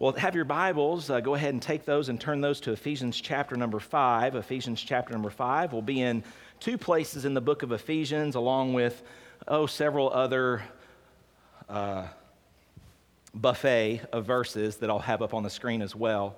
Well, have your Bibles. Uh, go ahead and take those and turn those to Ephesians chapter number 5. Ephesians chapter number 5 will be in two places in the book of Ephesians, along with, oh, several other uh, buffet of verses that I'll have up on the screen as well.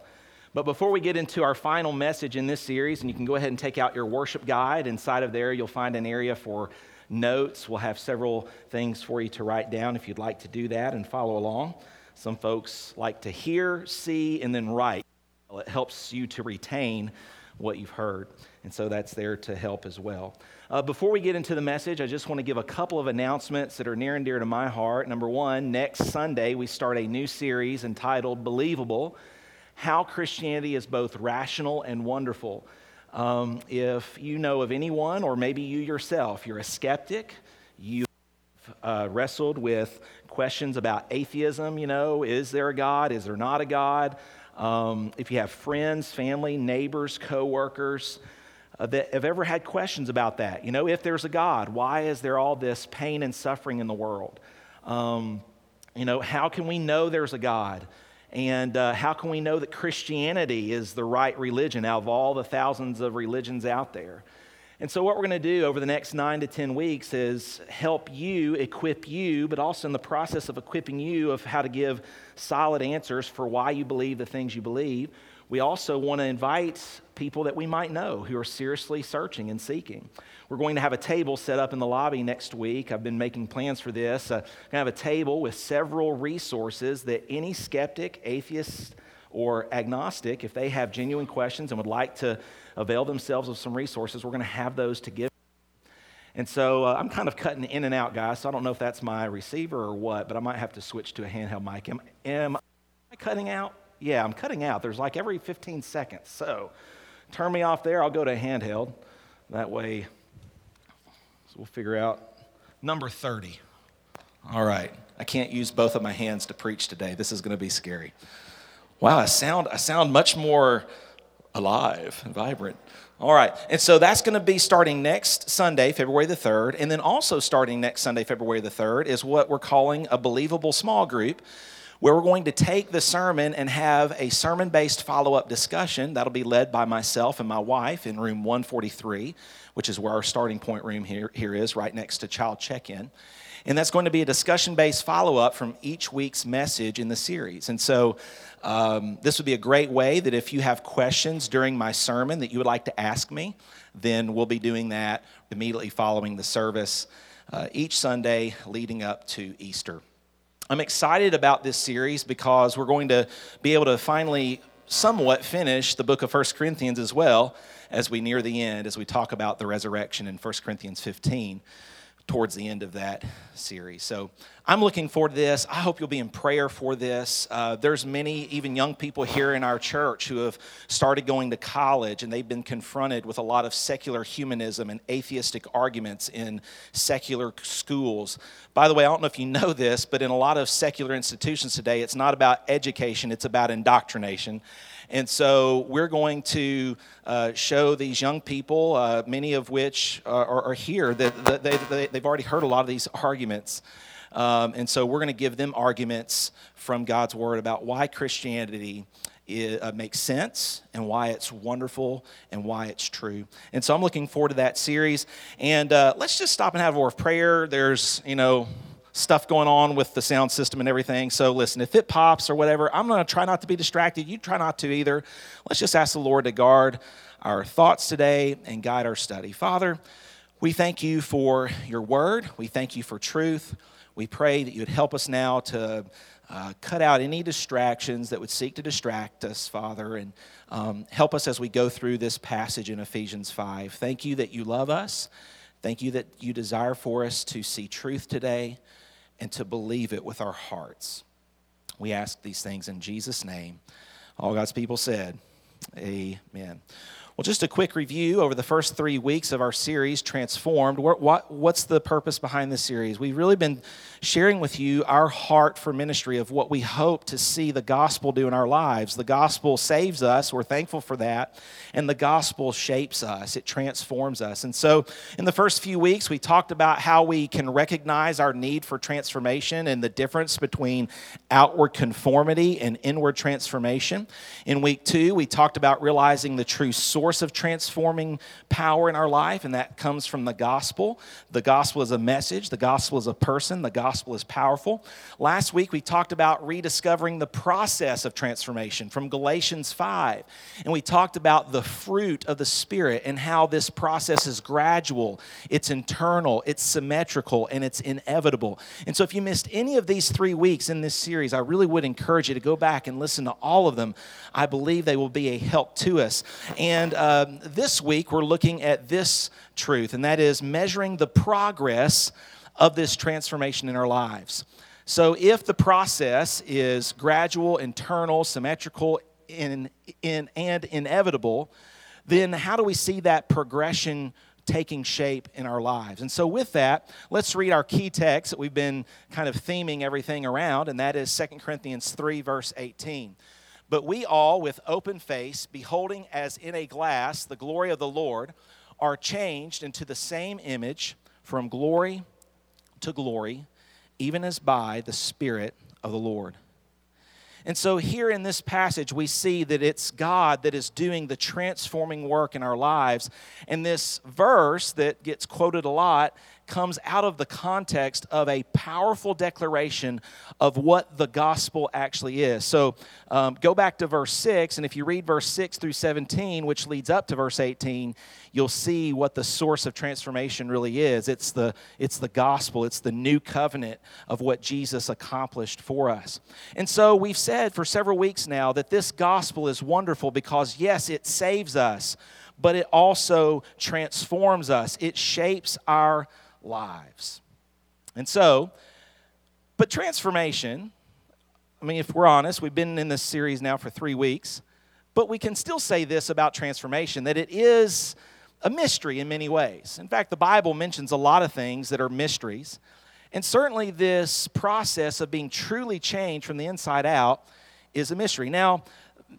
But before we get into our final message in this series, and you can go ahead and take out your worship guide, inside of there you'll find an area for notes. We'll have several things for you to write down if you'd like to do that and follow along. Some folks like to hear, see, and then write. It helps you to retain what you've heard. And so that's there to help as well. Uh, before we get into the message, I just want to give a couple of announcements that are near and dear to my heart. Number one, next Sunday, we start a new series entitled Believable How Christianity is Both Rational and Wonderful. Um, if you know of anyone, or maybe you yourself, you're a skeptic, you uh, wrestled with questions about atheism, you know, is there a God? Is there not a God? Um, if you have friends, family, neighbors, coworkers uh, that have ever had questions about that, you know, if there's a God, why is there all this pain and suffering in the world? Um, you know, how can we know there's a God? And uh, how can we know that Christianity is the right religion out of all the thousands of religions out there? And so, what we're going to do over the next nine to 10 weeks is help you, equip you, but also in the process of equipping you of how to give solid answers for why you believe the things you believe. We also want to invite people that we might know who are seriously searching and seeking. We're going to have a table set up in the lobby next week. I've been making plans for this. Uh, going to have a table with several resources that any skeptic, atheist, or agnostic, if they have genuine questions and would like to avail themselves of some resources, we're going to have those to give. And so uh, I'm kind of cutting in and out, guys. So I don't know if that's my receiver or what, but I might have to switch to a handheld mic. Am, am I cutting out? Yeah, I'm cutting out. There's like every 15 seconds. So turn me off there. I'll go to a handheld. That way, so we'll figure out number 30. All right. I can't use both of my hands to preach today. This is going to be scary. Wow, I sound, I sound much more alive and vibrant. All right. And so that's going to be starting next Sunday, February the 3rd. And then also starting next Sunday, February the 3rd, is what we're calling a believable small group, where we're going to take the sermon and have a sermon based follow up discussion. That'll be led by myself and my wife in room 143, which is where our starting point room here, here is, right next to child check in. And that's going to be a discussion based follow up from each week's message in the series. And so um, this would be a great way that if you have questions during my sermon that you would like to ask me, then we'll be doing that immediately following the service uh, each Sunday leading up to Easter. I'm excited about this series because we're going to be able to finally somewhat finish the book of 1 Corinthians as well as we near the end, as we talk about the resurrection in 1 Corinthians 15 towards the end of that series. So I'm looking forward to this. I hope you'll be in prayer for this. Uh, there's many, even young people here in our church who have started going to college and they've been confronted with a lot of secular humanism and atheistic arguments in secular schools. By the way, I don't know if you know this, but in a lot of secular institutions today, it's not about education, it's about indoctrination. And so we're going to uh, show these young people, uh, many of which are, are here, that, they, they, they've already heard a lot of these arguments. Um, and so we're going to give them arguments from God's word about why Christianity it, uh, makes sense and why it's wonderful and why it's true. And so I'm looking forward to that series. And uh, let's just stop and have a word of prayer. There's, you know, stuff going on with the sound system and everything. So listen, if it pops or whatever, I'm going to try not to be distracted. You try not to either. Let's just ask the Lord to guard our thoughts today and guide our study. Father, we thank you for your word. We thank you for truth. We pray that you would help us now to uh, cut out any distractions that would seek to distract us, Father, and um, help us as we go through this passage in Ephesians 5. Thank you that you love us. Thank you that you desire for us to see truth today and to believe it with our hearts. We ask these things in Jesus' name. All God's people said, Amen. Well, just a quick review over the first three weeks of our series, Transformed. What, what's the purpose behind this series? We've really been sharing with you our heart for ministry of what we hope to see the gospel do in our lives. The gospel saves us, we're thankful for that, and the gospel shapes us, it transforms us. And so, in the first few weeks, we talked about how we can recognize our need for transformation and the difference between outward conformity and inward transformation. In week two, we talked about realizing the true source source of transforming power in our life, and that comes from the gospel. The gospel is a message, the gospel is a person, the gospel is powerful. Last week, we talked about rediscovering the process of transformation from Galatians 5, and we talked about the fruit of the Spirit and how this process is gradual, it's internal, it's symmetrical, and it's inevitable. And so, if you missed any of these three weeks in this series, I really would encourage you to go back and listen to all of them. I believe they will be a help to us. And and uh, this week, we're looking at this truth, and that is measuring the progress of this transformation in our lives. So, if the process is gradual, internal, symmetrical, in, in, and inevitable, then how do we see that progression taking shape in our lives? And so, with that, let's read our key text that we've been kind of theming everything around, and that is 2 Corinthians 3, verse 18. But we all, with open face, beholding as in a glass the glory of the Lord, are changed into the same image from glory to glory, even as by the Spirit of the Lord. And so, here in this passage, we see that it's God that is doing the transforming work in our lives. And this verse that gets quoted a lot comes out of the context of a powerful declaration of what the gospel actually is. So um, go back to verse 6, and if you read verse 6 through 17, which leads up to verse 18, you'll see what the source of transformation really is. It's the, it's the gospel, it's the new covenant of what Jesus accomplished for us. And so we've said for several weeks now that this gospel is wonderful because, yes, it saves us but it also transforms us. It shapes our lives. And so, but transformation, I mean, if we're honest, we've been in this series now for three weeks, but we can still say this about transformation that it is a mystery in many ways. In fact, the Bible mentions a lot of things that are mysteries. And certainly, this process of being truly changed from the inside out is a mystery. Now,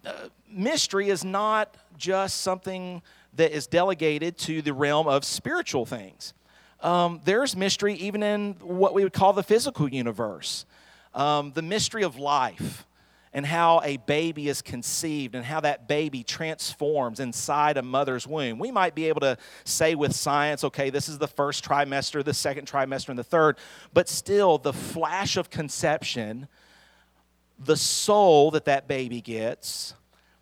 uh, mystery is not just something that is delegated to the realm of spiritual things um, there's mystery even in what we would call the physical universe. Um, the mystery of life and how a baby is conceived and how that baby transforms inside a mother's womb. We might be able to say with science, okay, this is the first trimester, the second trimester, and the third, but still, the flash of conception, the soul that that baby gets,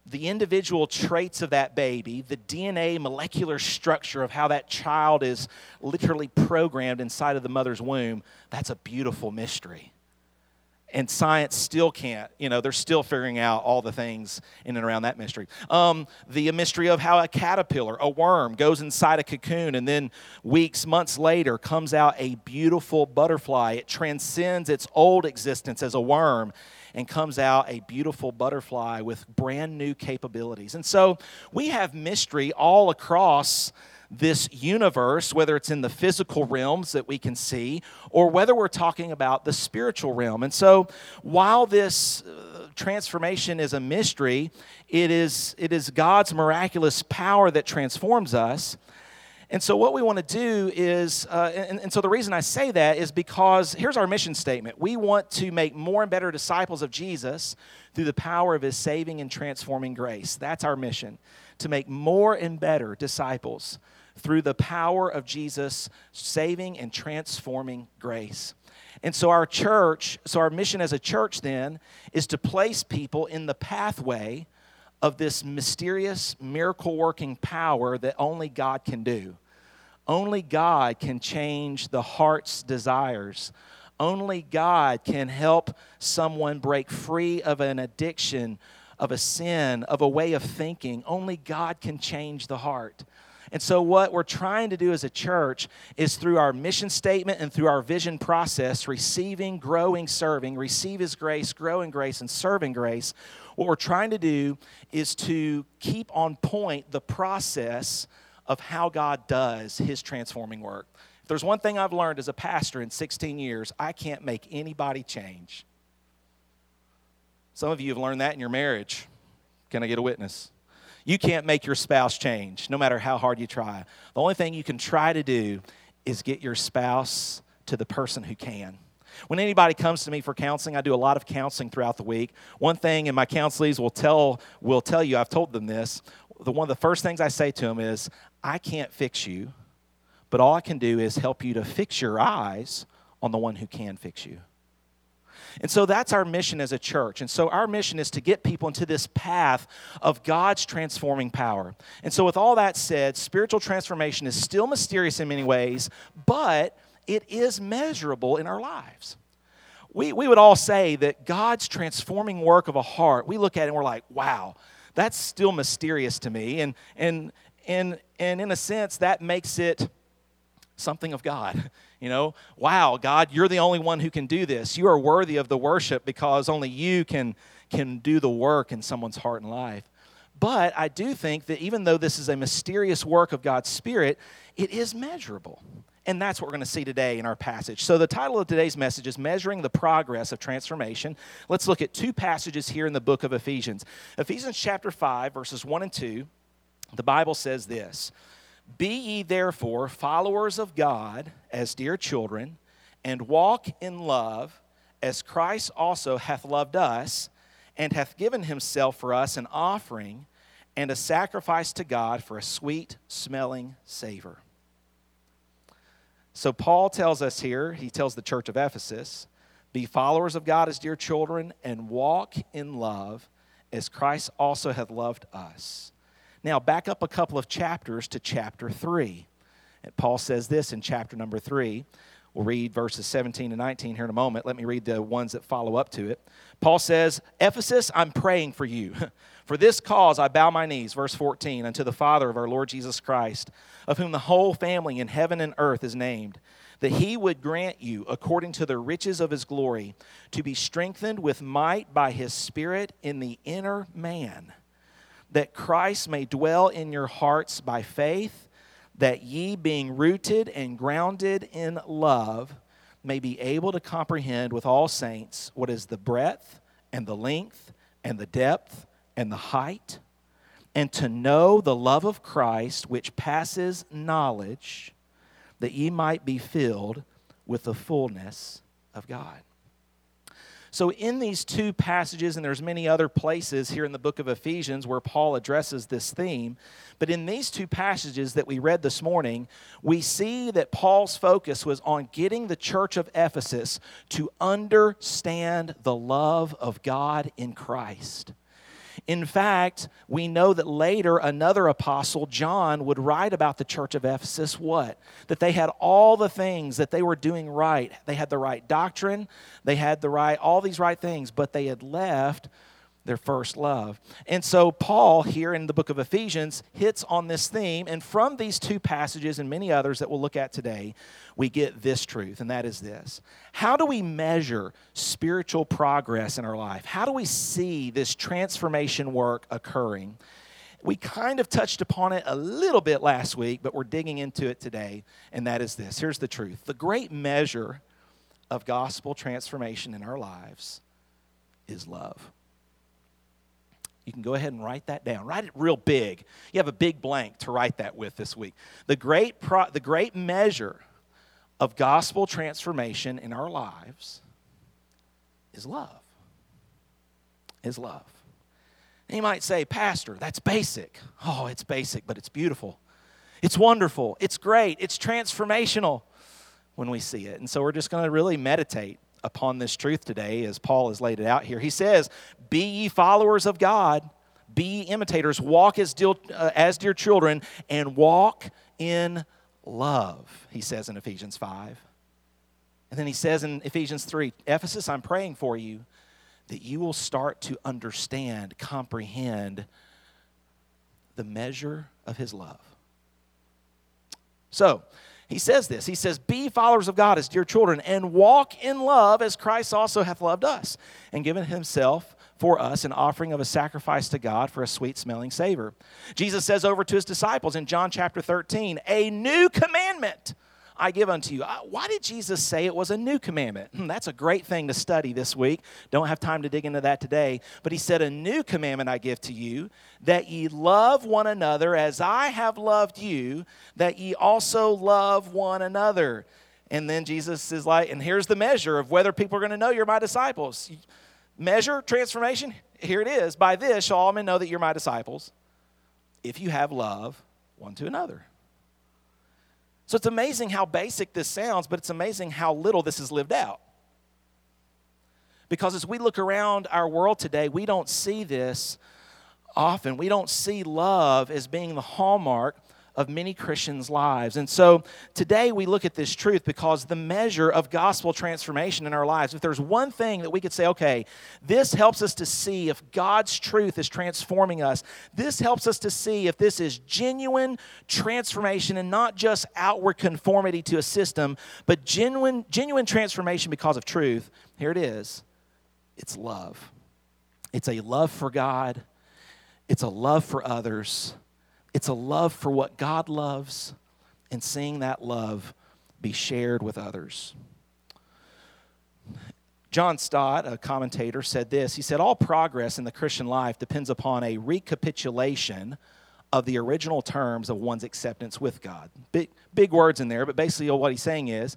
the individual traits of that baby, the DNA molecular structure of how that child is literally programmed inside of the mother's womb, that's a beautiful mystery. And science still can't, you know, they're still figuring out all the things in and around that mystery. Um, the mystery of how a caterpillar, a worm, goes inside a cocoon and then weeks, months later comes out a beautiful butterfly. It transcends its old existence as a worm and comes out a beautiful butterfly with brand new capabilities. And so we have mystery all across this universe, whether it's in the physical realms that we can see, or whether we're talking about the spiritual realm. And so, while this uh, transformation is a mystery, it is, it is God's miraculous power that transforms us. And so, what we want to do is, uh, and, and, so the reason I say that is because here's our mission statement. We want to make more and better disciples of Jesus through the power of his saving and transforming grace. That's our mission, to make more and better disciples through the power of Jesus' saving and transforming grace. And so, our church, so our mission as a church then is to place people in the pathway of this mysterious miracle working power that only God can do. Only God can change the heart's desires. Only God can help someone break free of an addiction, of a sin, of a way of thinking. Only God can change the heart. And so, what we're trying to do as a church is through our mission statement and through our vision process, receiving, growing, serving, receive His grace, grow in grace, and serve in grace. What we're trying to do is to keep on point the process of how God does His transforming work. If there's one thing I've learned as a pastor in 16 years, I can't make anybody change. Some of you have learned that in your marriage. Can I get a witness? You can't make your spouse change, no matter how hard you try. The only thing you can try to do is get your spouse to the person who can. When anybody comes to me for counseling, I do a lot of counseling throughout the week. One thing, and my counselees will tell will tell you, I've told them this. The one of the first things I say to them is, "I can't fix you, but all I can do is help you to fix your eyes on the one who can fix you." And so that's our mission as a church. And so our mission is to get people into this path of God's transforming power. And so, with all that said, spiritual transformation is still mysterious in many ways, but it is measurable in our lives. We, we would all say that God's transforming work of a heart, we look at it and we're like, wow, that's still mysterious to me. And, and, and, and in a sense, that makes it something of God. You know, wow, God, you're the only one who can do this. You are worthy of the worship because only you can, can do the work in someone's heart and life. But I do think that even though this is a mysterious work of God's Spirit, it is measurable. And that's what we're going to see today in our passage. So, the title of today's message is Measuring the Progress of Transformation. Let's look at two passages here in the book of Ephesians. Ephesians chapter 5, verses 1 and 2, the Bible says this be ye therefore followers of God as dear children, and walk in love as Christ also hath loved us, and hath given himself for us an offering and a sacrifice to God for a sweet smelling savor. So, Paul tells us here, he tells the church of Ephesus, be followers of God as dear children, and walk in love as Christ also hath loved us now, back up a couple of chapters to chapter 3. Paul says this in chapter number 3. We'll read verses 17 and 19 here in a moment. Let me read the ones that follow up to it. Paul says, Ephesus, I'm praying for you. For this cause I bow my knees, verse 14, unto the Father of our Lord Jesus Christ, of whom the whole family in heaven and earth is named, that he would grant you, according to the riches of his glory, to be strengthened with might by his Spirit in the inner man that Christ may dwell in your hearts by faith, that ye, being rooted and grounded in love, may be able to comprehend with all saints what is the breadth and the length and the depth and the height, and to know the love of Christ which passes knowledge, that ye might be filled with the fullness of God. So, in these two passages, and there's many other places here in the book of Ephesians where Paul addresses this theme, but in these two passages that we read this morning, we see that Paul's focus was on getting the church of Ephesus to understand the love of God in Christ. In fact, we know that later another apostle, John, would write about the church of Ephesus what? That they had all the things that they were doing right. They had the right doctrine, they had the right, all these right things, but they had left their first love. And so, Paul, here in the book of Ephesians, hits on this theme. And from these two passages and many others that we'll look at today, we get this truth, and that is this How do we measure spiritual progress in our life? How do we see this transformation work occurring? We kind of touched upon it a little bit last week, but we're digging into it today, and that is this. Here's the truth the great measure of gospel transformation in our lives is love. You can go ahead and write that down. Write it real big. You have a big blank to write that with this week. The great, pro- the great measure of gospel transformation in our lives is love. Is love. And you might say, Pastor, that's basic. Oh, it's basic, but it's beautiful. It's wonderful. It's great. It's transformational when we see it. And so we're just going to really meditate upon this truth today as Paul has laid it out here. He says, Be ye followers of God, be imitators, walk as dear, uh, as dear children, and walk in love, he says in Ephesians 5. And then he says in Ephesians 3 Ephesus, I'm praying for you that you will start to understand, comprehend the measure of his love. So, he says this. He says, Be followers of God as dear children, and walk in love as Christ also hath loved us, and given himself for us an offering of a sacrifice to God for a sweet smelling savor. Jesus says over to his disciples in John chapter 13, A new commandment I give unto you. Why did Jesus say it was a new commandment? Hmm, that's a great thing to study this week. Don't have time to dig into that today. But he said, A new commandment I give to you, that ye love one another as I have loved you, that ye also love one another. And then Jesus is like, and here's the measure of whether people are going to know you're my disciples. Measure, transformation, here it is. By this shall all men know that you're my disciples, if you have love one to another. So it's amazing how basic this sounds, but it's amazing how little this is lived out. Because as we look around our world today, we don't see this often. We don't see love as being the hallmark of many Christians' lives. And so today we look at this truth because the measure of gospel transformation in our lives, if there's one thing that we could say, okay, this helps us to see if God's truth is transforming us, this helps us to see if this is genuine transformation and not just outward conformity to a system, but genuine, genuine transformation because of truth. Here it is it's love. It's a love for God, it's a love for others it's a love for what God loves and seeing that love be shared with others. John Stott, a commentator, said this. He said, All progress in the Christian life depends upon a recapitulation of the original terms of one's acceptance with God. Big, big words in there, but basically what he's saying is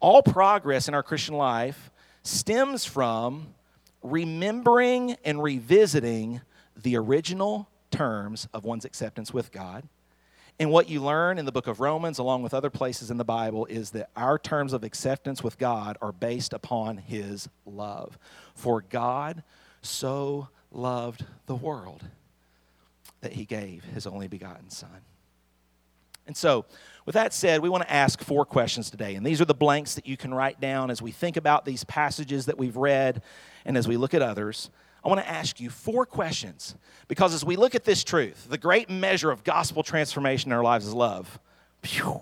all progress in our Christian life stems from remembering and revisiting the original terms of one's acceptance with God. And what you learn in the book of Romans, along with other places in the Bible, is that our terms of acceptance with God are based upon His love. For God so loved the world that He gave His only begotten Son. And so, with that said, we want to ask four questions today. And these are the blanks that you can write down as we think about these passages that we've read and as we look at others. I want to ask you four questions because as we look at this truth, the great measure of gospel transformation in our lives is love. Pew.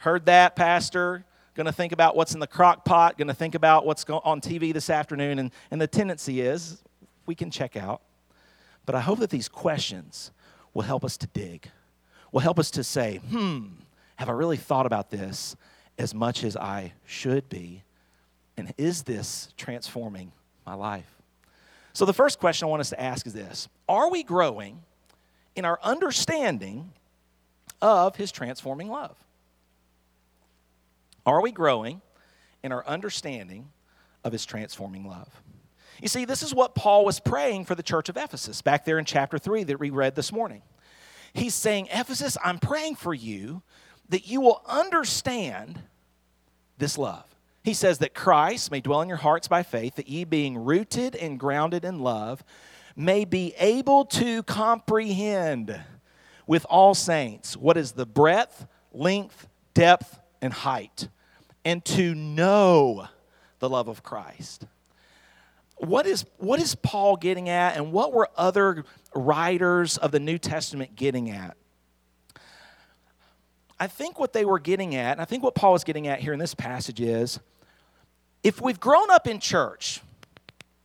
Heard that, Pastor? Going to think about what's in the crock pot, going to think about what's on TV this afternoon, and, and the tendency is we can check out. But I hope that these questions will help us to dig, will help us to say, hmm, have I really thought about this as much as I should be? And is this transforming my life? So, the first question I want us to ask is this Are we growing in our understanding of His transforming love? Are we growing in our understanding of His transforming love? You see, this is what Paul was praying for the church of Ephesus back there in chapter 3 that we read this morning. He's saying, Ephesus, I'm praying for you that you will understand this love. He says that Christ may dwell in your hearts by faith, that ye, being rooted and grounded in love, may be able to comprehend with all saints what is the breadth, length, depth, and height, and to know the love of Christ. What is, what is Paul getting at, and what were other writers of the New Testament getting at? I think what they were getting at, and I think what Paul is getting at here in this passage is if we've grown up in church,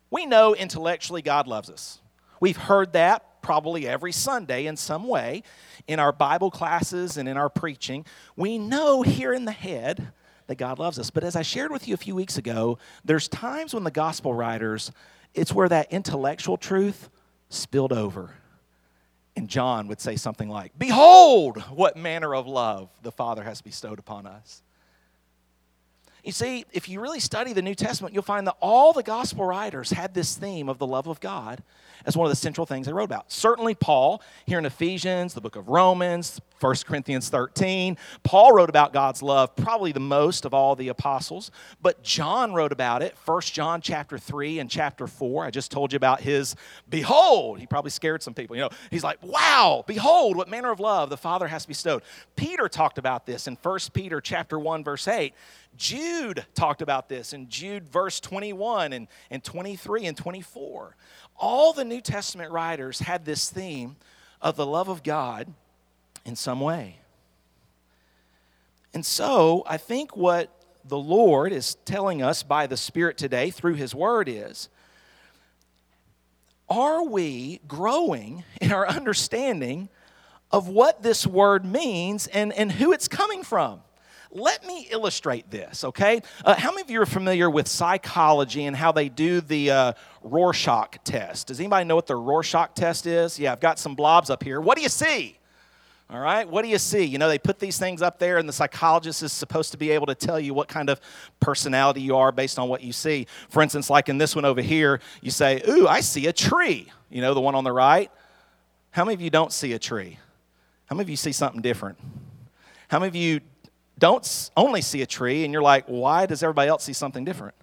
we know intellectually God loves us. We've heard that probably every Sunday in some way in our Bible classes and in our preaching. We know here in the head that God loves us. But as I shared with you a few weeks ago, there's times when the gospel writers, it's where that intellectual truth spilled over. And John would say something like, Behold, what manner of love the Father has bestowed upon us. You see, if you really study the New Testament, you'll find that all the gospel writers had this theme of the love of God as one of the central things they wrote about. Certainly, Paul, here in Ephesians, the book of Romans, 1 Corinthians 13, Paul wrote about God's love probably the most of all the apostles, but John wrote about it, 1 John chapter 3 and chapter 4. I just told you about his behold. He probably scared some people. You know, he's like, wow, behold, what manner of love the Father has bestowed. Peter talked about this in 1 Peter chapter 1, verse 8. Jude talked about this in Jude verse 21 and, and 23 and 24. All the New Testament writers had this theme of the love of God in some way. And so I think what the Lord is telling us by the Spirit today through His Word is are we growing in our understanding of what this word means and, and who it's coming from? Let me illustrate this, okay? Uh, how many of you are familiar with psychology and how they do the uh, Rorschach test? Does anybody know what the Rorschach test is? Yeah, I've got some blobs up here. What do you see? All right, what do you see? You know, they put these things up there, and the psychologist is supposed to be able to tell you what kind of personality you are based on what you see. For instance, like in this one over here, you say, Ooh, I see a tree. You know, the one on the right. How many of you don't see a tree? How many of you see something different? How many of you don't only see a tree and you're like, why does everybody else see something different?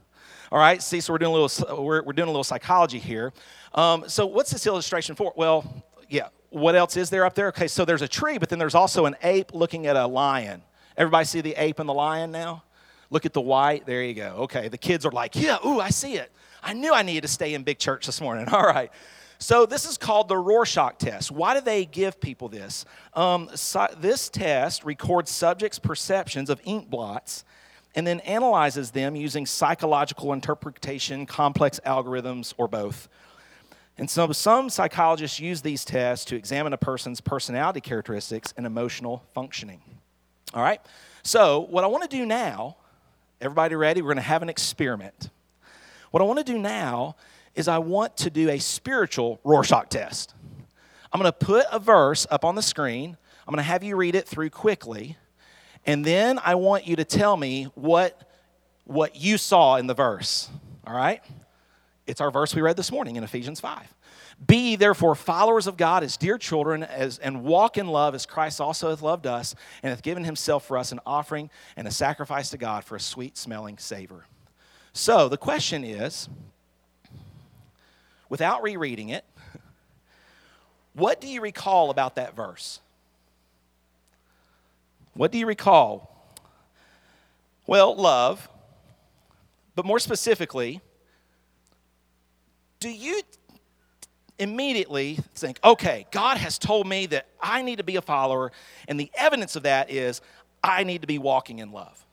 All right, see, so we're doing a little, we're, we're doing a little psychology here. Um, so, what's this illustration for? Well, yeah, what else is there up there? Okay, so there's a tree, but then there's also an ape looking at a lion. Everybody see the ape and the lion now? Look at the white. There you go. Okay, the kids are like, yeah, ooh, I see it. I knew I needed to stay in big church this morning. All right. So, this is called the Rorschach test. Why do they give people this? Um, so this test records subjects' perceptions of ink blots and then analyzes them using psychological interpretation, complex algorithms, or both. And so, some psychologists use these tests to examine a person's personality characteristics and emotional functioning. All right? So, what I want to do now, everybody ready? We're going to have an experiment. What I want to do now is I want to do a spiritual Rorschach test. I'm going to put a verse up on the screen. I'm going to have you read it through quickly. And then I want you to tell me what, what you saw in the verse. All right? It's our verse we read this morning in Ephesians 5. Be therefore followers of God as dear children, as, and walk in love as Christ also hath loved us, and hath given himself for us an offering and a sacrifice to God for a sweet smelling savor. So the question is without rereading it, what do you recall about that verse? What do you recall? Well, love, but more specifically, do you immediately think, okay, God has told me that I need to be a follower, and the evidence of that is I need to be walking in love?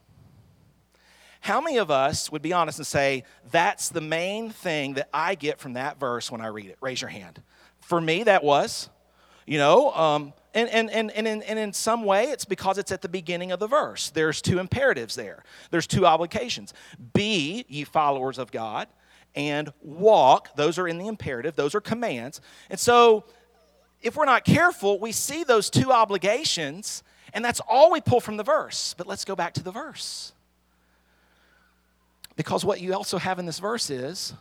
How many of us would be honest and say, that's the main thing that I get from that verse when I read it? Raise your hand. For me, that was, you know, um, and, and, and, and, in, and in some way, it's because it's at the beginning of the verse. There's two imperatives there, there's two obligations. Be ye followers of God, and walk. Those are in the imperative, those are commands. And so, if we're not careful, we see those two obligations, and that's all we pull from the verse. But let's go back to the verse. Because what you also have in this verse is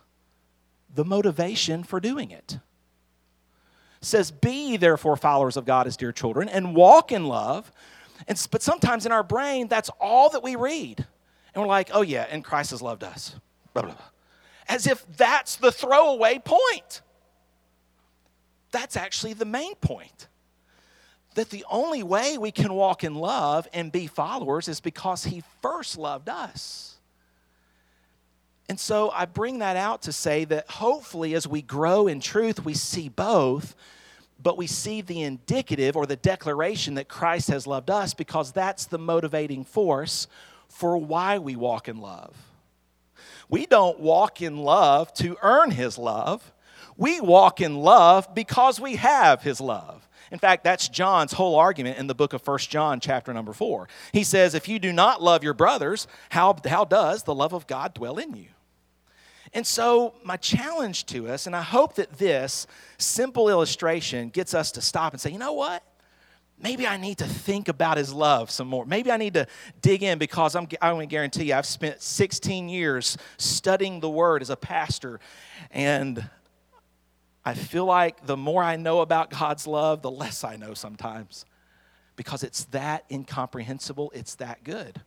the motivation for doing it. it says, Be therefore followers of God as dear children and walk in love. And, but sometimes in our brain, that's all that we read. And we're like, oh, yeah, and Christ has loved us. Blah, blah, blah. As if that's the throwaway point. That's actually the main point. That the only way we can walk in love and be followers is because He first loved us. And so I bring that out to say that hopefully, as we grow in truth, we see both, but we see the indicative or the declaration that Christ has loved us because that's the motivating force for why we walk in love. We don't walk in love to earn His love, we walk in love because we have His love. In fact, that's John's whole argument in the book of First John, chapter number 4. He says, If you do not love your brothers, how, how does the love of God dwell in you? And so, my challenge to us, and I hope that this simple illustration gets us to stop and say, you know what? Maybe I need to think about his love some more. Maybe I need to dig in because I'm, I to guarantee you, I've spent 16 years studying the word as a pastor. And I feel like the more I know about God's love, the less I know sometimes because it's that incomprehensible, it's that good,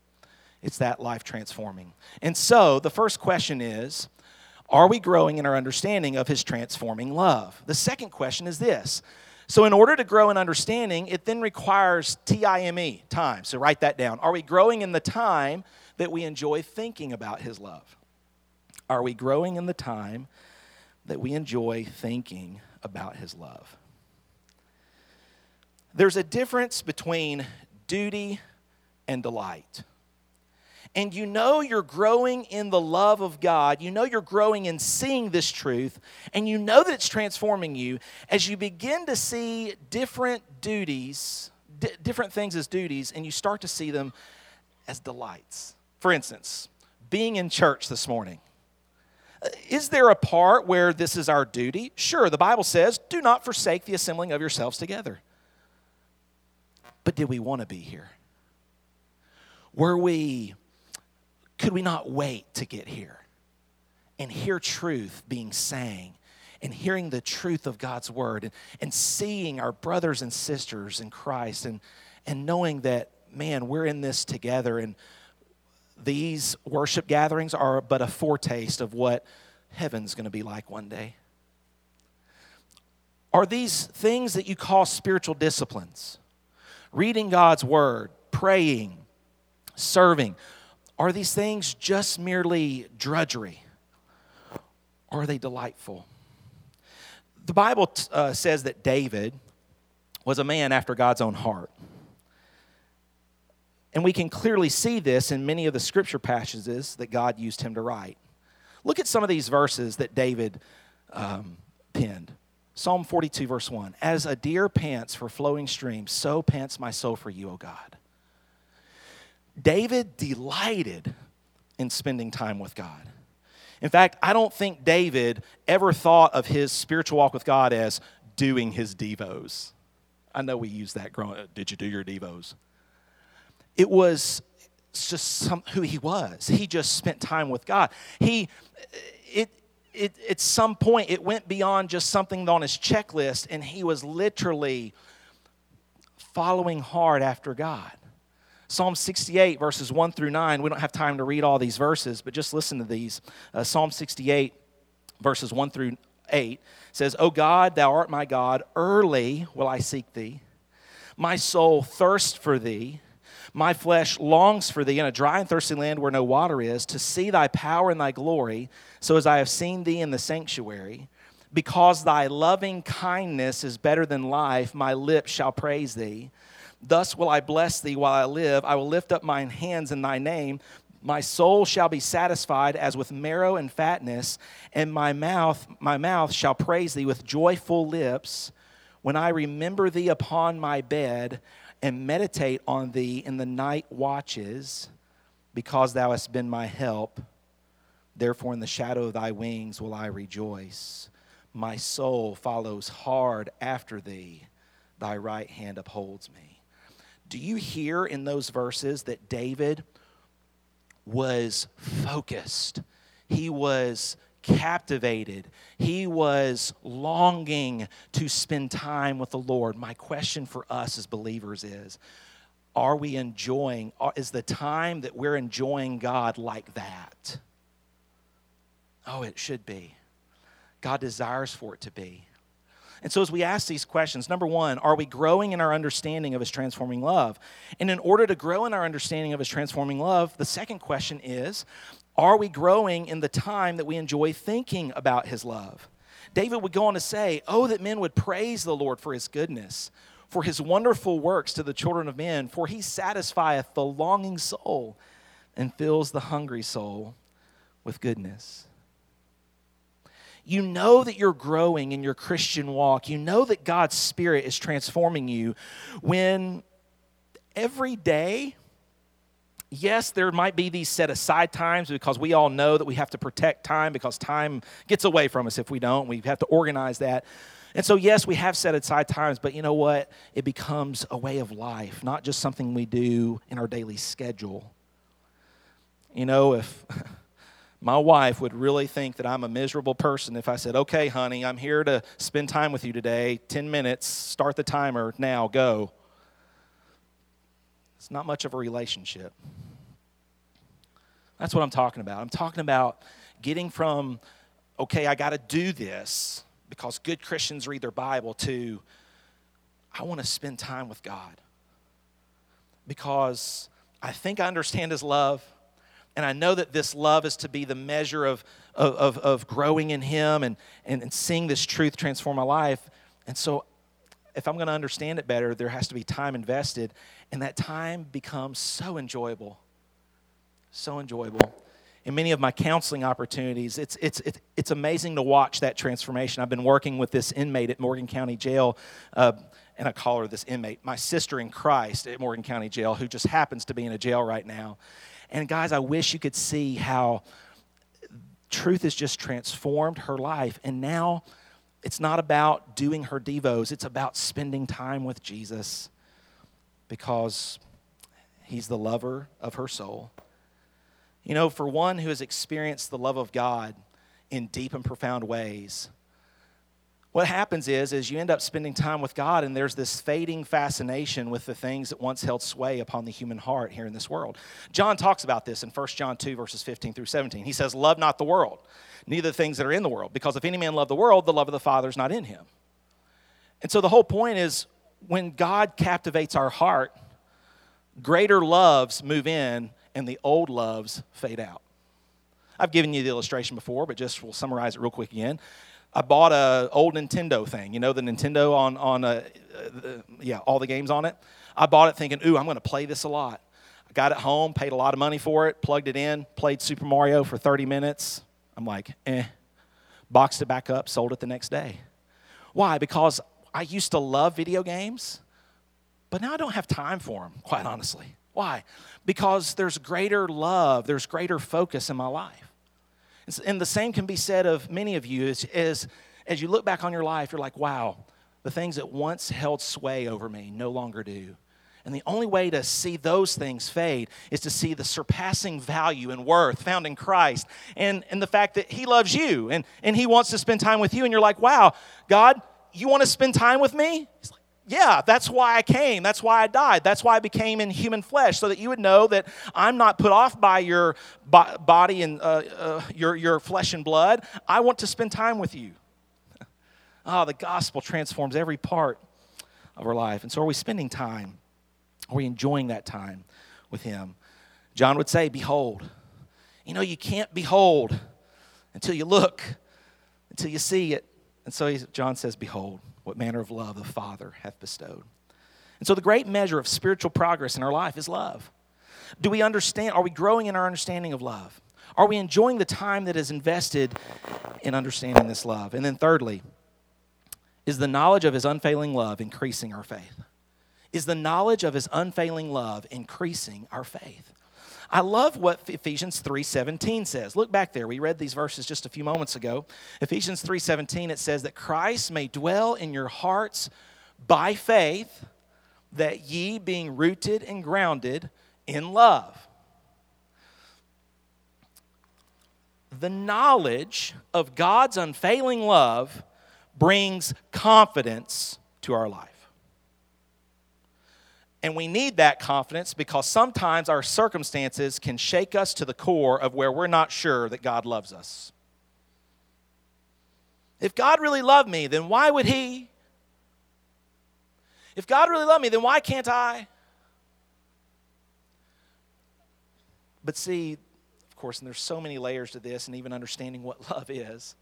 it's that life transforming. And so, the first question is are we growing in our understanding of his transforming love? The second question is this. So, in order to grow in understanding, it then requires TIME, time. So, write that down. Are we growing in the time that we enjoy thinking about his love? Are we growing in the time that we enjoy thinking about his love? There's a difference between duty and delight. And you know you're growing in the love of God. You know you're growing in seeing this truth. And you know that it's transforming you as you begin to see different duties, d- different things as duties, and you start to see them as delights. For instance, being in church this morning. Is there a part where this is our duty? Sure, the Bible says, do not forsake the assembling of yourselves together. But did we want to be here? Were we, could we not wait to get here and hear truth being sang and hearing the truth of God's word and, and seeing our brothers and sisters in Christ and, and knowing that, man, we're in this together and these worship gatherings are but a foretaste of what heaven's going to be like one day. Are these things that you call spiritual disciplines? reading God's word, praying, serving, are these things just merely drudgery? Or are they delightful? The Bible uh, says that David was a man after God's own heart. And we can clearly see this in many of the scripture passages that God used him to write. Look at some of these verses that David um, penned. Psalm 42, verse 1 As a deer pants for flowing streams, so pants my soul for you, O God. David delighted in spending time with God. In fact, I don't think David ever thought of his spiritual walk with God as doing his devos. I know we use that growing. Did you do your devos? It was just some, who he was. He just spent time with God. He, it, it, at some point, it went beyond just something on his checklist, and he was literally following hard after God. Psalm 68, verses 1 through 9. We don't have time to read all these verses, but just listen to these. Uh, Psalm 68, verses 1 through 8 says, O God, thou art my God, early will I seek thee. My soul thirsts for thee. My flesh longs for thee in a dry and thirsty land where no water is, to see thy power and thy glory, so as I have seen thee in the sanctuary. Because thy loving kindness is better than life, my lips shall praise thee. Thus will I bless thee while I live. I will lift up mine hands in thy name. My soul shall be satisfied as with marrow and fatness, and my mouth, my mouth shall praise thee with joyful lips. When I remember thee upon my bed, and meditate on thee in the night watches, because thou hast been my help. Therefore, in the shadow of thy wings will I rejoice. My soul follows hard after thee, thy right hand upholds me. Do you hear in those verses that David was focused? He was captivated. He was longing to spend time with the Lord. My question for us as believers is are we enjoying, uh, is the time that we're enjoying God like that? Oh, it should be. God desires for it to be. And so, as we ask these questions, number one, are we growing in our understanding of His transforming love? And in order to grow in our understanding of His transforming love, the second question is are we growing in the time that we enjoy thinking about his love? David would go on to say, Oh, that men would praise the Lord for his goodness, for his wonderful works to the children of men, for he satisfieth the longing soul and fills the hungry soul with goodness. You know that you're growing in your Christian walk. You know that God's Spirit is transforming you when every day yes, there might be these set aside times because we all know that we have to protect time because time gets away from us if we don't. We have to organize that. And so, yes, we have set aside times, but you know what? It becomes a way of life, not just something we do in our daily schedule. You know, if my wife would really think that I'm a miserable person if I said, okay, honey, I'm here to spend time with you today, 10 minutes, start the timer, now, go. It's not much of a relationship. That's what I'm talking about. I'm talking about getting from, okay, I got to do this because good Christians read their Bible, to, I want to spend time with God because I think I understand His love. And I know that this love is to be the measure of, of, of, growing in Him and, and, and seeing this truth transform my life. And so if I'm going to understand it better, there has to be time invested, and that time becomes so enjoyable. So enjoyable. In many of my counseling opportunities, it's, it's, it's, it's amazing to watch that transformation. I've been working with this inmate at Morgan County Jail, uh, and I call her this inmate, my sister in Christ at Morgan County Jail, who just happens to be in a jail right now. And guys, I wish you could see how truth has just transformed her life. And now it's not about doing her devos, it's about spending time with Jesus because he's the lover of her soul. You know, for one who has experienced the love of God in deep and profound ways, what happens is is you end up spending time with god and there's this fading fascination with the things that once held sway upon the human heart here in this world. John talks about this in 1 john 2 verses 15 through 17 he says love not the world neither the things that are in the world because if any man love the world the love of the father is not in him. And so the whole point is when god captivates our heart greater loves move in and the old loves fade out I've given you the illustration before, but just we'll summarize it real quick again. I bought a old Nintendo thing. You know the Nintendo on on uh, uh, yeah all the games on it. I bought it thinking, ooh, I'm going to play this a lot. I got it home, paid a lot of money for it, plugged it in, played Super Mario for 30 minutes. I'm like, eh. Boxed it back up, sold it the next day. Why? Because I used to love video games, but now I don't have time for them, quite honestly. Why? Because there's greater love, there's greater focus in my life. And the same can be said of many of you as, as, as you look back on your life, you're like, wow, the things that once held sway over me no longer do. And the only way to see those things fade is to see the surpassing value and worth found in Christ and, and the fact that He loves you and, and He wants to spend time with you. And you're like, wow, God, you want to spend time with me? He's like, yeah, that's why I came. That's why I died. That's why I became in human flesh, so that you would know that I'm not put off by your body and uh, uh, your, your flesh and blood. I want to spend time with you. Ah, oh, the gospel transforms every part of our life. And so, are we spending time? Are we enjoying that time with Him? John would say, Behold. You know, you can't behold until you look, until you see it. And so, John says, Behold what manner of love the Father hath bestowed. And so, the great measure of spiritual progress in our life is love. Do we understand? Are we growing in our understanding of love? Are we enjoying the time that is invested in understanding this love? And then, thirdly, is the knowledge of his unfailing love increasing our faith? Is the knowledge of his unfailing love increasing our faith? I love what Ephesians 3:17 says. Look back there. We read these verses just a few moments ago. Ephesians 3:17 it says that Christ may dwell in your hearts by faith that ye being rooted and grounded in love. The knowledge of God's unfailing love brings confidence to our life. And we need that confidence because sometimes our circumstances can shake us to the core of where we're not sure that God loves us. If God really loved me, then why would He? If God really loved me, then why can't I? But see, of course, and there's so many layers to this, and even understanding what love is.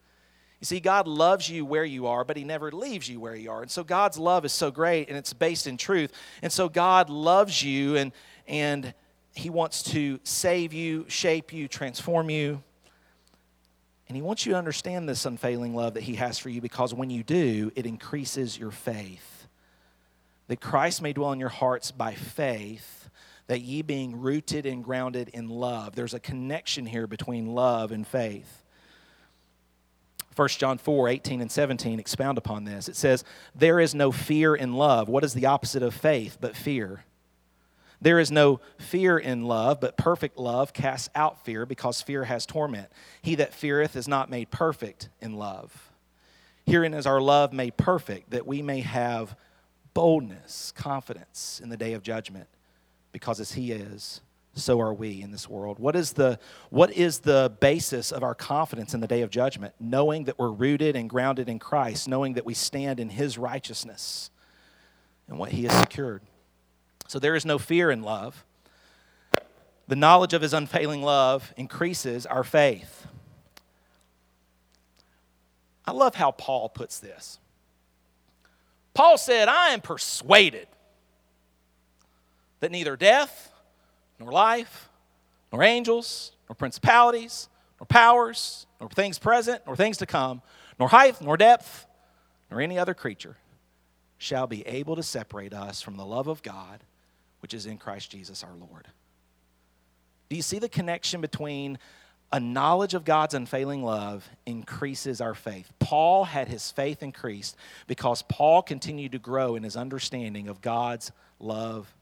You see, God loves you where you are, but He never leaves you where you are. And so God's love is so great and it's based in truth. And so God loves you and, and He wants to save you, shape you, transform you. And He wants you to understand this unfailing love that He has for you because when you do, it increases your faith. That Christ may dwell in your hearts by faith, that ye being rooted and grounded in love. There's a connection here between love and faith. 1 John 4 18 and 17 expound upon this. It says, There is no fear in love. What is the opposite of faith but fear? There is no fear in love, but perfect love casts out fear because fear has torment. He that feareth is not made perfect in love. Herein is our love made perfect, that we may have boldness, confidence in the day of judgment, because as He is, so are we in this world. What is the what is the basis of our confidence in the day of judgment? Knowing that we're rooted and grounded in Christ, knowing that we stand in his righteousness and what he has secured. So there is no fear in love. The knowledge of his unfailing love increases our faith. I love how Paul puts this. Paul said, I am persuaded that neither death, nor life, nor angels, nor principalities, nor powers, nor things present, nor things to come, nor height, nor depth, nor any other creature shall be able to separate us from the love of God which is in Christ Jesus our Lord. Do you see the connection between a knowledge of God's unfailing love increases our faith? Paul had his faith increased because Paul continued to grow in his understanding of God's love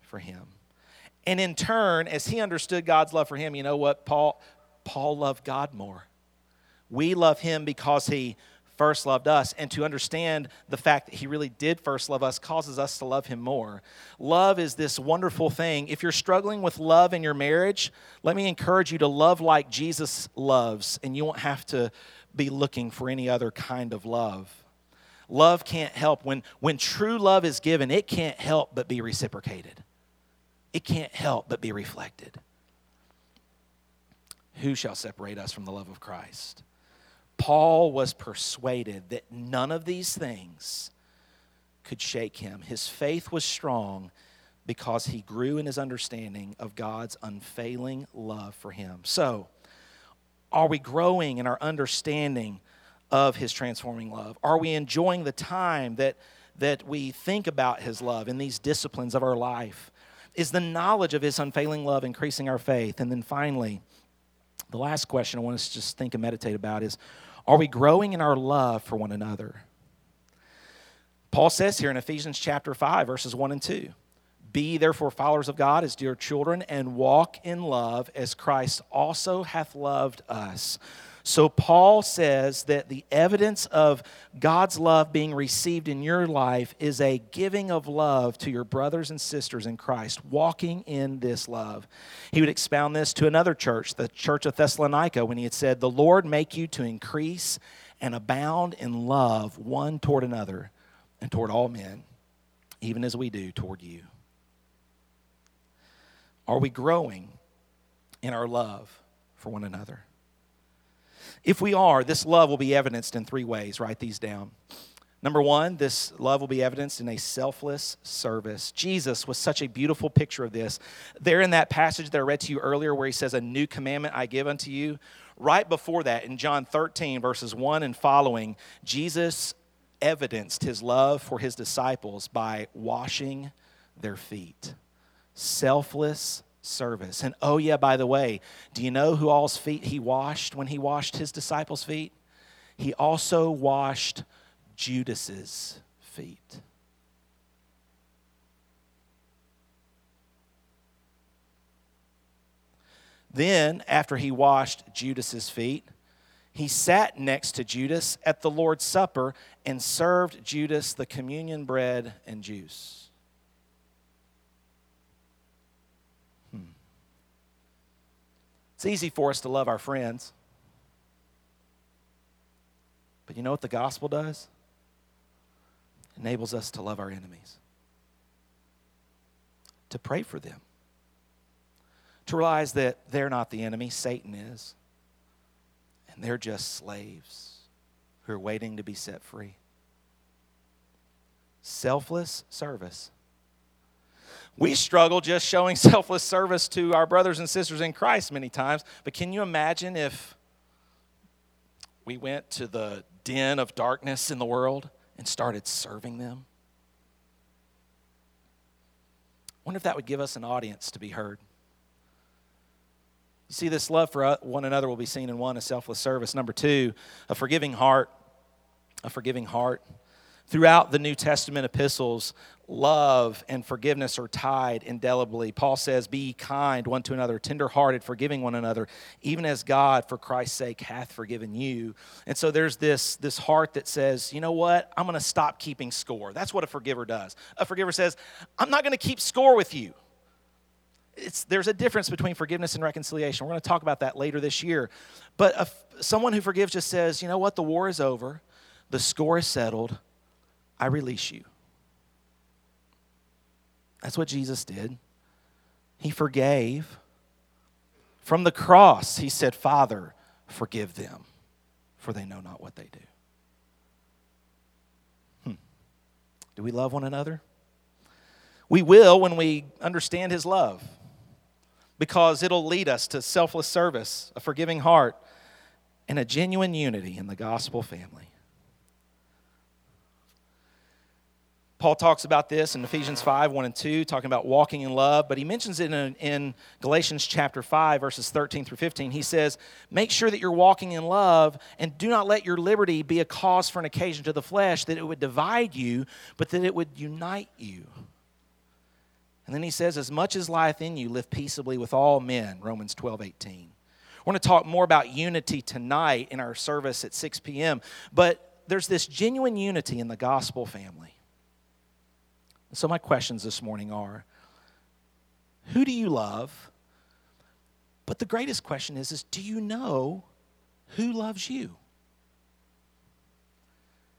for him. And in turn, as he understood God's love for him, you know what? Paul, Paul loved God more. We love him because he first loved us. And to understand the fact that he really did first love us causes us to love him more. Love is this wonderful thing. If you're struggling with love in your marriage, let me encourage you to love like Jesus loves, and you won't have to be looking for any other kind of love. Love can't help. When, when true love is given, it can't help but be reciprocated, it can't help but be reflected. Who shall separate us from the love of Christ? Paul was persuaded that none of these things could shake him. His faith was strong because he grew in his understanding of God's unfailing love for him. So, are we growing in our understanding of his transforming love? Are we enjoying the time that, that we think about his love in these disciplines of our life? Is the knowledge of his unfailing love increasing our faith? And then finally, the last question I want us to just think and meditate about is are we growing in our love for one another? Paul says here in Ephesians chapter 5, verses 1 and 2 Be therefore followers of God as dear children, and walk in love as Christ also hath loved us so, Paul says that the evidence of God's love being received in your life is a giving of love to your brothers and sisters in Christ, walking in this love. He would expound this to another church, the church of Thessalonica, when he had said, The Lord make you to increase and abound in love one toward another and toward all men, even as we do toward you. Are we growing in our love for one another? If we are, this love will be evidenced in three ways. Write these down. Number one, this love will be evidenced in a selfless service. Jesus was such a beautiful picture of this. There in that passage that I read to you earlier, where he says, A new commandment I give unto you, right before that, in John 13, verses 1 and following, Jesus evidenced his love for his disciples by washing their feet. Selfless service. And oh, yeah, by the way, do you know who all's feet he washed when he washed his disciples' feet? He also washed Judas's feet. Then, after he washed Judas's feet, he sat next to Judas at the Lord's Supper and served Judas the communion bread and juice. It's easy for us to love our friends. But you know what the gospel does? It enables us to love our enemies, to pray for them, to realize that they're not the enemy, Satan is, and they're just slaves who are waiting to be set free. Selfless service we struggle just showing selfless service to our brothers and sisters in Christ many times. But can you imagine if we went to the den of darkness in the world and started serving them? Wonder if that would give us an audience to be heard. You see, this love for one another will be seen in one, a selfless service. Number two, a forgiving heart. A forgiving heart. Throughout the New Testament epistles, love and forgiveness are tied indelibly. Paul says, Be kind one to another, tenderhearted, forgiving one another, even as God, for Christ's sake, hath forgiven you. And so there's this, this heart that says, You know what? I'm going to stop keeping score. That's what a forgiver does. A forgiver says, I'm not going to keep score with you. It's, there's a difference between forgiveness and reconciliation. We're going to talk about that later this year. But a, someone who forgives just says, You know what? The war is over, the score is settled. I release you. That's what Jesus did. He forgave. From the cross, he said, Father, forgive them, for they know not what they do. Hmm. Do we love one another? We will when we understand His love because it'll lead us to selfless service, a forgiving heart, and a genuine unity in the gospel family. Paul talks about this in Ephesians 5 1 and 2, talking about walking in love, but he mentions it in, in, Galatians chapter 5, verses 13 through 15. He says, Make sure that you're walking in love and do not let your liberty be a cause for an occasion to the flesh, that it would divide you, but that it would unite you. And then he says, As much as lieth in you, live peaceably with all men, Romans 12 18. We're going to talk more about unity tonight in our service at 6 p.m., but there's this genuine unity in the gospel family. So, my questions this morning are Who do you love? But the greatest question is, is Do you know who loves you?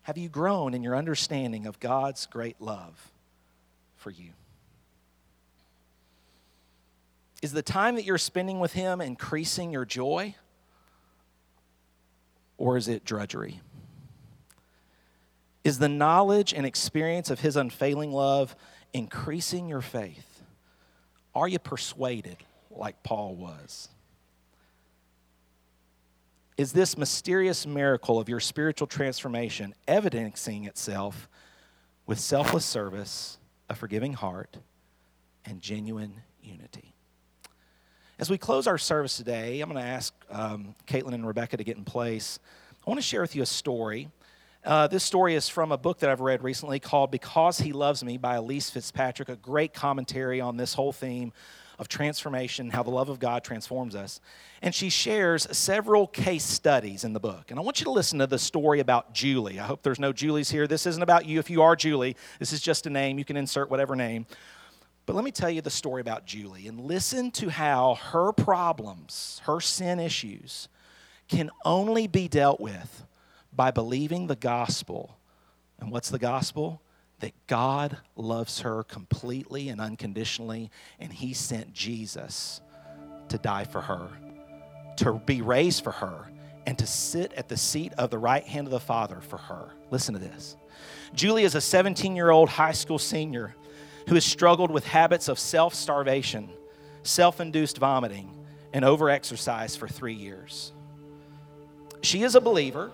Have you grown in your understanding of God's great love for you? Is the time that you're spending with Him increasing your joy? Or is it drudgery? Is the knowledge and experience of His unfailing love increasing your faith? Are you persuaded like Paul was? Is this mysterious miracle of your spiritual transformation evidencing itself with selfless service, a forgiving heart, and genuine unity? As we close our service today, I'm going to ask um, Caitlin and Rebecca to get in place. I want to share with you a story uh, this story is from a book that I've read recently called Because He Loves Me by Elyse Fitzpatrick, a great commentary on this whole theme of transformation, how the love of God transforms us. And she shares several case studies in the book. And I want you to listen to the story about Julie. I hope there's no Julies here. This isn't about you if you are Julie, this is just a name. You can insert whatever name. But let me tell you the story about Julie and listen to how her problems, her sin issues, can only be dealt with by believing the gospel. And what's the gospel? That God loves her completely and unconditionally, and He sent Jesus to die for her, to be raised for her, and to sit at the seat of the right hand of the Father for her. Listen to this. Julie is a 17 year old high school senior who has struggled with habits of self starvation, self induced vomiting, and overexercise for three years. She is a believer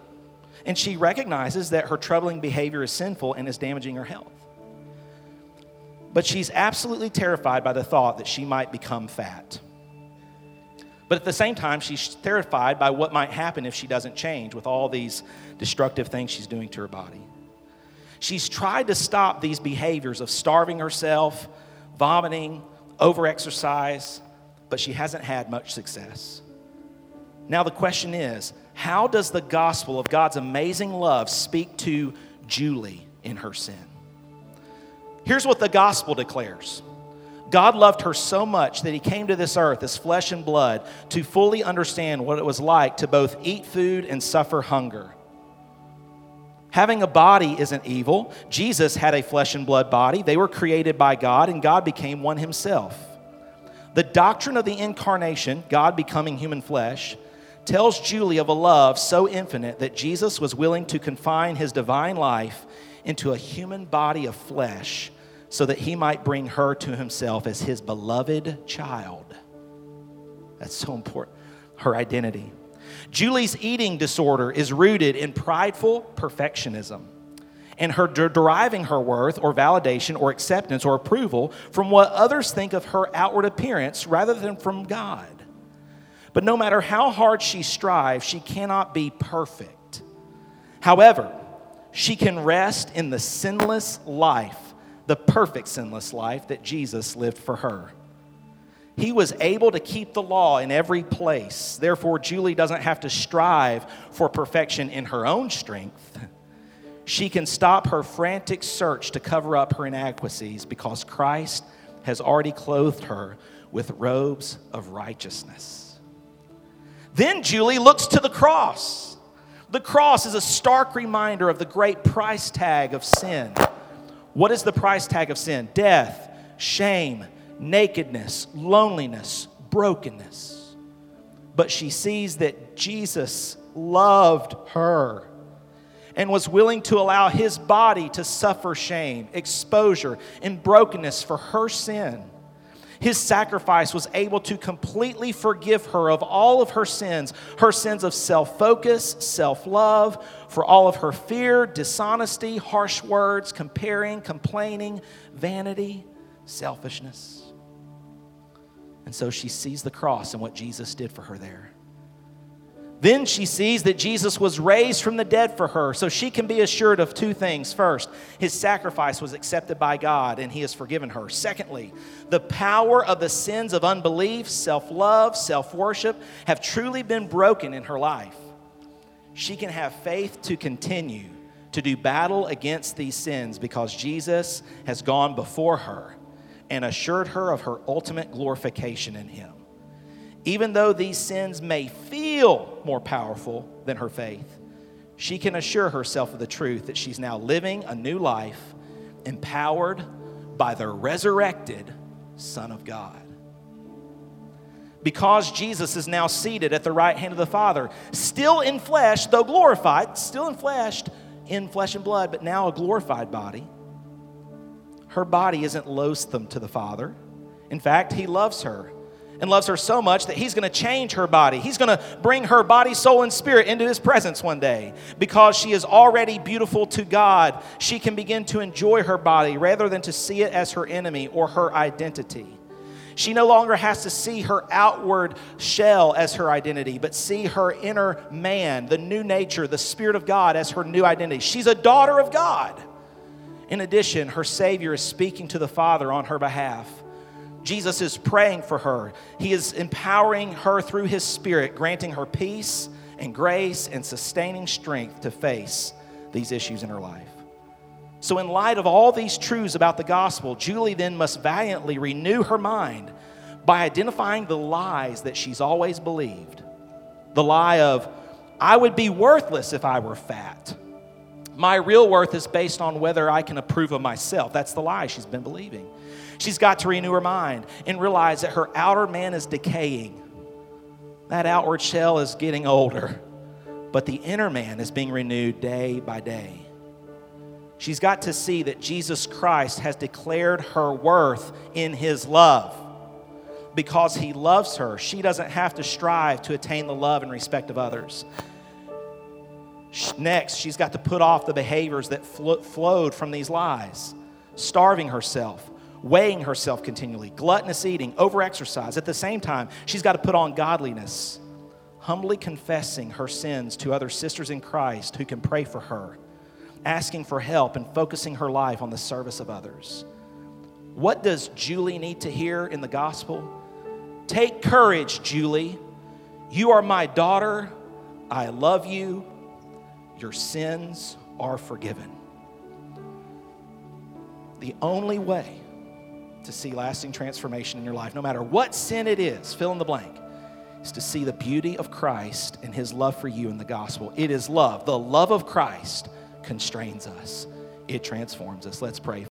and she recognizes that her troubling behavior is sinful and is damaging her health. But she's absolutely terrified by the thought that she might become fat. But at the same time, she's terrified by what might happen if she doesn't change with all these destructive things she's doing to her body. She's tried to stop these behaviors of starving herself, vomiting, overexercise, but she hasn't had much success. Now, the question is how does the gospel of God's amazing love speak to Julie in her sin? Here's what the gospel declares God loved her so much that he came to this earth as flesh and blood to fully understand what it was like to both eat food and suffer hunger. Having a body isn't evil. Jesus had a flesh and blood body. They were created by God, and God became one himself. The doctrine of the incarnation, God becoming human flesh, tells Julie of a love so infinite that Jesus was willing to confine his divine life into a human body of flesh so that he might bring her to himself as his beloved child. That's so important. Her identity. Julie's eating disorder is rooted in prideful perfectionism and her deriving her worth or validation or acceptance or approval from what others think of her outward appearance rather than from God. But no matter how hard she strives, she cannot be perfect. However, she can rest in the sinless life, the perfect sinless life that Jesus lived for her. He was able to keep the law in every place. Therefore, Julie doesn't have to strive for perfection in her own strength. She can stop her frantic search to cover up her inadequacies because Christ has already clothed her with robes of righteousness. Then Julie looks to the cross. The cross is a stark reminder of the great price tag of sin. What is the price tag of sin? Death, shame, nakedness, loneliness, brokenness. But she sees that Jesus loved her and was willing to allow his body to suffer shame, exposure, and brokenness for her sin. His sacrifice was able to completely forgive her of all of her sins her sins of self focus, self love, for all of her fear, dishonesty, harsh words, comparing, complaining, vanity, selfishness. And so she sees the cross and what Jesus did for her there. Then she sees that Jesus was raised from the dead for her, so she can be assured of two things. First, his sacrifice was accepted by God and he has forgiven her. Secondly, the power of the sins of unbelief, self love, self worship have truly been broken in her life. She can have faith to continue to do battle against these sins because Jesus has gone before her and assured her of her ultimate glorification in him. Even though these sins may feel more powerful than her faith, she can assure herself of the truth that she's now living a new life empowered by the resurrected Son of God. Because Jesus is now seated at the right hand of the Father, still in flesh, though glorified, still in flesh, in flesh and blood, but now a glorified body. Her body isn't loathsome to the Father. In fact, He loves her and loves her so much that he's going to change her body. He's going to bring her body, soul, and spirit into his presence one day. Because she is already beautiful to God, she can begin to enjoy her body rather than to see it as her enemy or her identity. She no longer has to see her outward shell as her identity, but see her inner man, the new nature, the Spirit of God as her new identity. She's a daughter of God. In addition, her Savior is speaking to the Father on her behalf. Jesus is praying for her. He is empowering her through his spirit, granting her peace and grace and sustaining strength to face these issues in her life. So, in light of all these truths about the gospel, Julie then must valiantly renew her mind by identifying the lies that she's always believed. The lie of, I would be worthless if I were fat. My real worth is based on whether I can approve of myself. That's the lie she's been believing. She's got to renew her mind and realize that her outer man is decaying. That outward shell is getting older, but the inner man is being renewed day by day. She's got to see that Jesus Christ has declared her worth in his love. Because he loves her, she doesn't have to strive to attain the love and respect of others. Next, she's got to put off the behaviors that flowed from these lies starving herself, weighing herself continually, gluttonous eating, overexercise. At the same time, she's got to put on godliness, humbly confessing her sins to other sisters in Christ who can pray for her, asking for help and focusing her life on the service of others. What does Julie need to hear in the gospel? Take courage, Julie. You are my daughter. I love you. Your sins are forgiven. The only way to see lasting transformation in your life, no matter what sin it is, fill in the blank, is to see the beauty of Christ and his love for you in the gospel. It is love. The love of Christ constrains us, it transforms us. Let's pray.